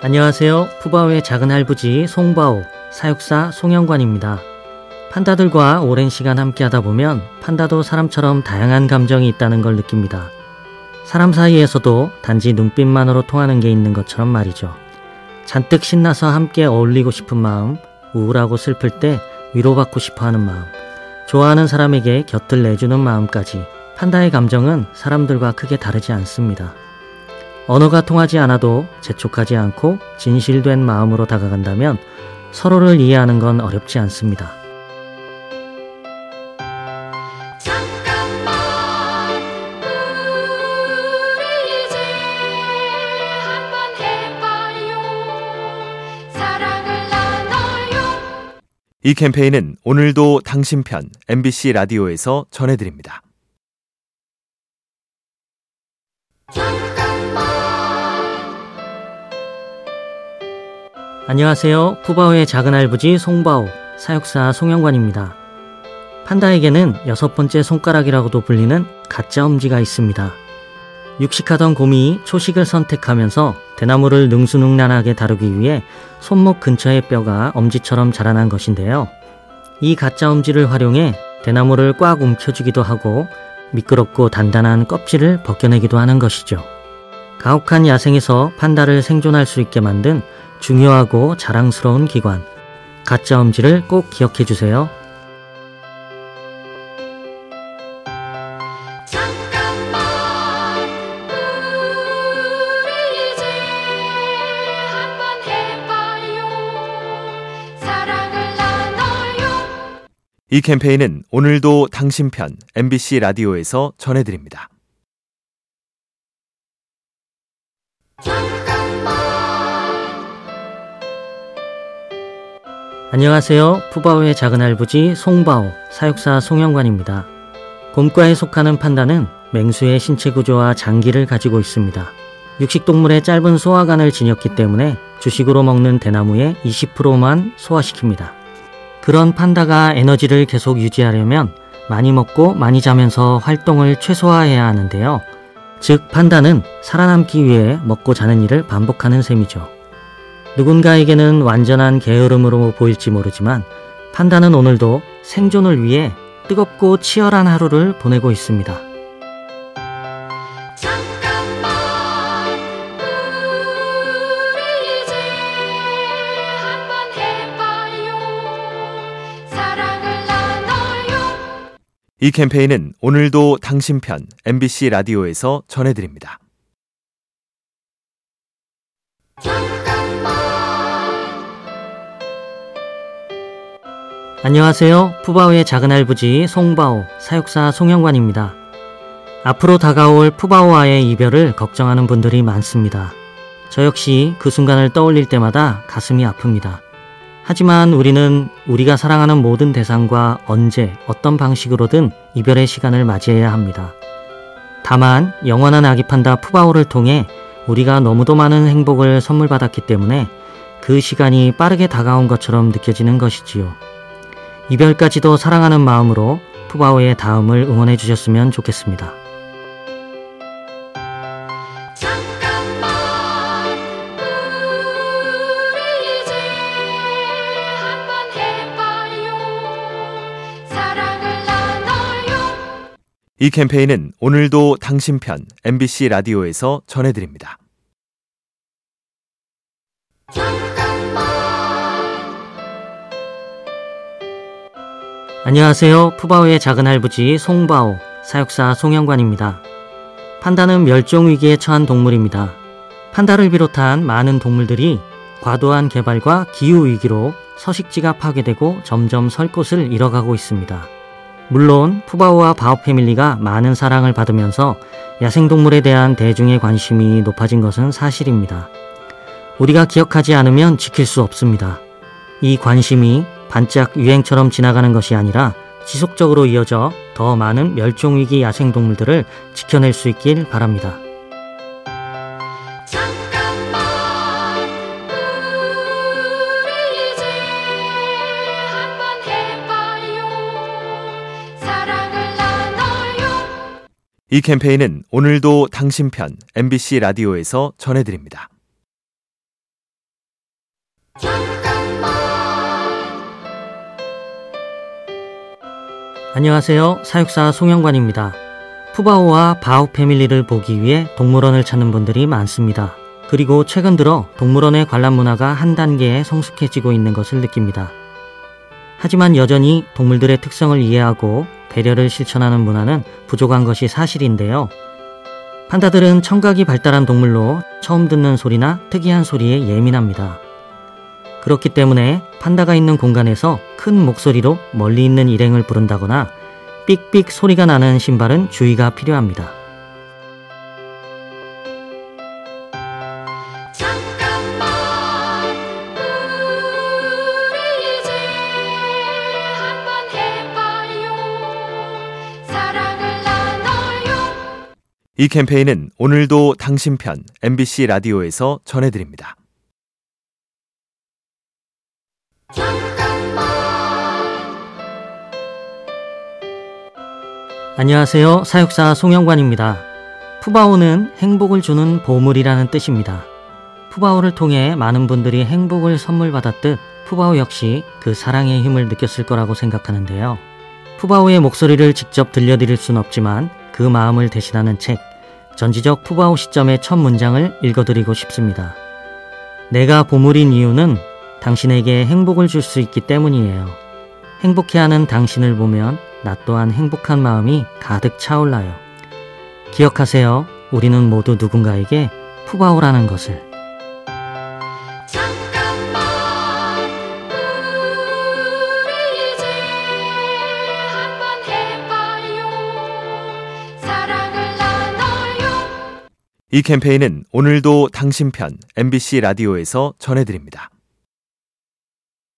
안녕하세요. 푸바오의 작은 할부지 송바오, 사육사 송영관입니다. 판다들과 오랜 시간 함께 하다 보면 판다도 사람처럼 다양한 감정이 있다는 걸 느낍니다. 사람 사이에서도 단지 눈빛만으로 통하는 게 있는 것처럼 말이죠. 잔뜩 신나서 함께 어울리고 싶은 마음, 우울하고 슬플 때 위로받고 싶어 하는 마음, 좋아하는 사람에게 곁을 내주는 마음까지 판다의 감정은 사람들과 크게 다르지 않습니다. 언어가 통하지 않아도 재촉하지 않고 진실된 마음으로 다가간다면 서로를 이해하는 건 어렵지 않습니다. 잠깐만 우리 이제 한번 해봐요 사랑을 나눠요 이 캠페인은 오늘도 당신 편 MBC 라디오에서 전해드립니다. 안녕하세요. 푸바오의 작은 할부지 송바오, 사육사 송영관입니다. 판다에게는 여섯 번째 손가락이라고도 불리는 가짜 엄지가 있습니다. 육식하던 곰이 초식을 선택하면서 대나무를 능수능란하게 다루기 위해 손목 근처의 뼈가 엄지처럼 자라난 것인데요. 이 가짜 엄지를 활용해 대나무를 꽉 움켜쥐기도 하고 미끄럽고 단단한 껍질을 벗겨내기도 하는 것이죠. 가혹한 야생에서 판다를 생존할 수 있게 만든 중요하고 자랑스러운 기관, 가짜 엄지를 꼭 기억해 주세요. 잠깐만 우리 이제 한번 해봐요 사랑을 나눠요 이 캠페인은 오늘도 당신 편 MBC 라디오에서 전해드립니다. 안녕하세요. 푸바오의 작은 할부지 송바오, 사육사 송영관입니다. 곰과에 속하는 판다는 맹수의 신체 구조와 장기를 가지고 있습니다. 육식동물의 짧은 소화관을 지녔기 때문에 주식으로 먹는 대나무의 20%만 소화시킵니다. 그런 판다가 에너지를 계속 유지하려면 많이 먹고 많이 자면서 활동을 최소화해야 하는데요. 즉, 판다는 살아남기 위해 먹고 자는 일을 반복하는 셈이죠. 누군가에게는 완전한 게으름으로 보일지 모르지만 판다는 오늘도 생존을 위해 뜨겁고 치열한 하루를 보내고 있습니다. 잠깐만 우리 이제 한번 해봐요 사랑을 나눠요 이 캠페인은 오늘도 당신 편 MBC 라디오에서 전해드립니다. 안녕하세요. 푸바오의 작은 할부지 송바오, 사육사 송영관입니다. 앞으로 다가올 푸바오와의 이별을 걱정하는 분들이 많습니다. 저 역시 그 순간을 떠올릴 때마다 가슴이 아픕니다. 하지만 우리는 우리가 사랑하는 모든 대상과 언제, 어떤 방식으로든 이별의 시간을 맞이해야 합니다. 다만 영원한 아기 판다 푸바오를 통해 우리가 너무도 많은 행복을 선물 받았기 때문에 그 시간이 빠르게 다가온 것처럼 느껴지는 것이지요. 이별까지도 사랑하는 마음으로 푸바오의 다음을 응원해 주셨으면 좋겠습니다. 잠깐만 우리 이제 한번 해봐요 사랑을 나눠요 이 캠페인은 오늘도 당신 편 MBC 라디오에서 전해드립니다. 안녕하세요. 푸바오의 작은 할부지 송바오, 사육사 송영관입니다. 판다는 멸종 위기에 처한 동물입니다. 판다를 비롯한 많은 동물들이 과도한 개발과 기후 위기로 서식지가 파괴되고 점점 설 곳을 잃어가고 있습니다. 물론 푸바오와 바오 패밀리가 많은 사랑을 받으면서 야생동물에 대한 대중의 관심이 높아진 것은 사실입니다. 우리가 기억하지 않으면 지킬 수 없습니다. 이 관심이 반짝 유행처럼 지나가는 것이 아니라 지속적으로 이어져 더 많은 멸종위기 야생동물들을 지켜낼 수 있길 바랍니다. 잠깐만 우리 이제 한번 해봐요 사랑을 나눠요 이 캠페인은 오늘도 당신 편 MBC 라디오에서 전해드립니다. 안녕하세요. 사육사 송영관입니다. 푸바오와 바오 패밀리를 보기 위해 동물원을 찾는 분들이 많습니다. 그리고 최근 들어 동물원의 관람 문화가 한 단계에 성숙해지고 있는 것을 느낍니다. 하지만 여전히 동물들의 특성을 이해하고 배려를 실천하는 문화는 부족한 것이 사실인데요. 판다들은 청각이 발달한 동물로 처음 듣는 소리나 특이한 소리에 예민합니다. 그렇기 때문에 판다가 있는 공간에서 큰 목소리로 멀리 있는 일행을 부른다거나 삑삑 소리가 나는 신발은 주의가 필요합니다. 잠깐만 우리 이제 한번 해봐요 사랑을 나눠요 이 캠페인은 오늘도 당신 편 MBC 라디오에서 전해드립니다. 안녕하세요. 사육사 송영관입니다. 푸바오는 행복을 주는 보물이라는 뜻입니다. 푸바오를 통해 많은 분들이 행복을 선물 받았듯 푸바오 역시 그 사랑의 힘을 느꼈을 거라고 생각하는데요. 푸바오의 목소리를 직접 들려드릴 순 없지만 그 마음을 대신하는 책, 전지적 푸바오 시점의 첫 문장을 읽어드리고 싶습니다. 내가 보물인 이유는 당신에게 행복을 줄 수 있기 때문이에요. 행복해하는 당신을 보면 나 또한 행복한 마음이 가득 차올라요. 기억하세요. 우리는 모두 누군가에게 푸바오라는 것을. 잠깐만 우리 이제 한번 해봐요 사랑을 나눠요 이 캠페인은 오늘도 당신 편 MBC 라디오에서 전해드립니다.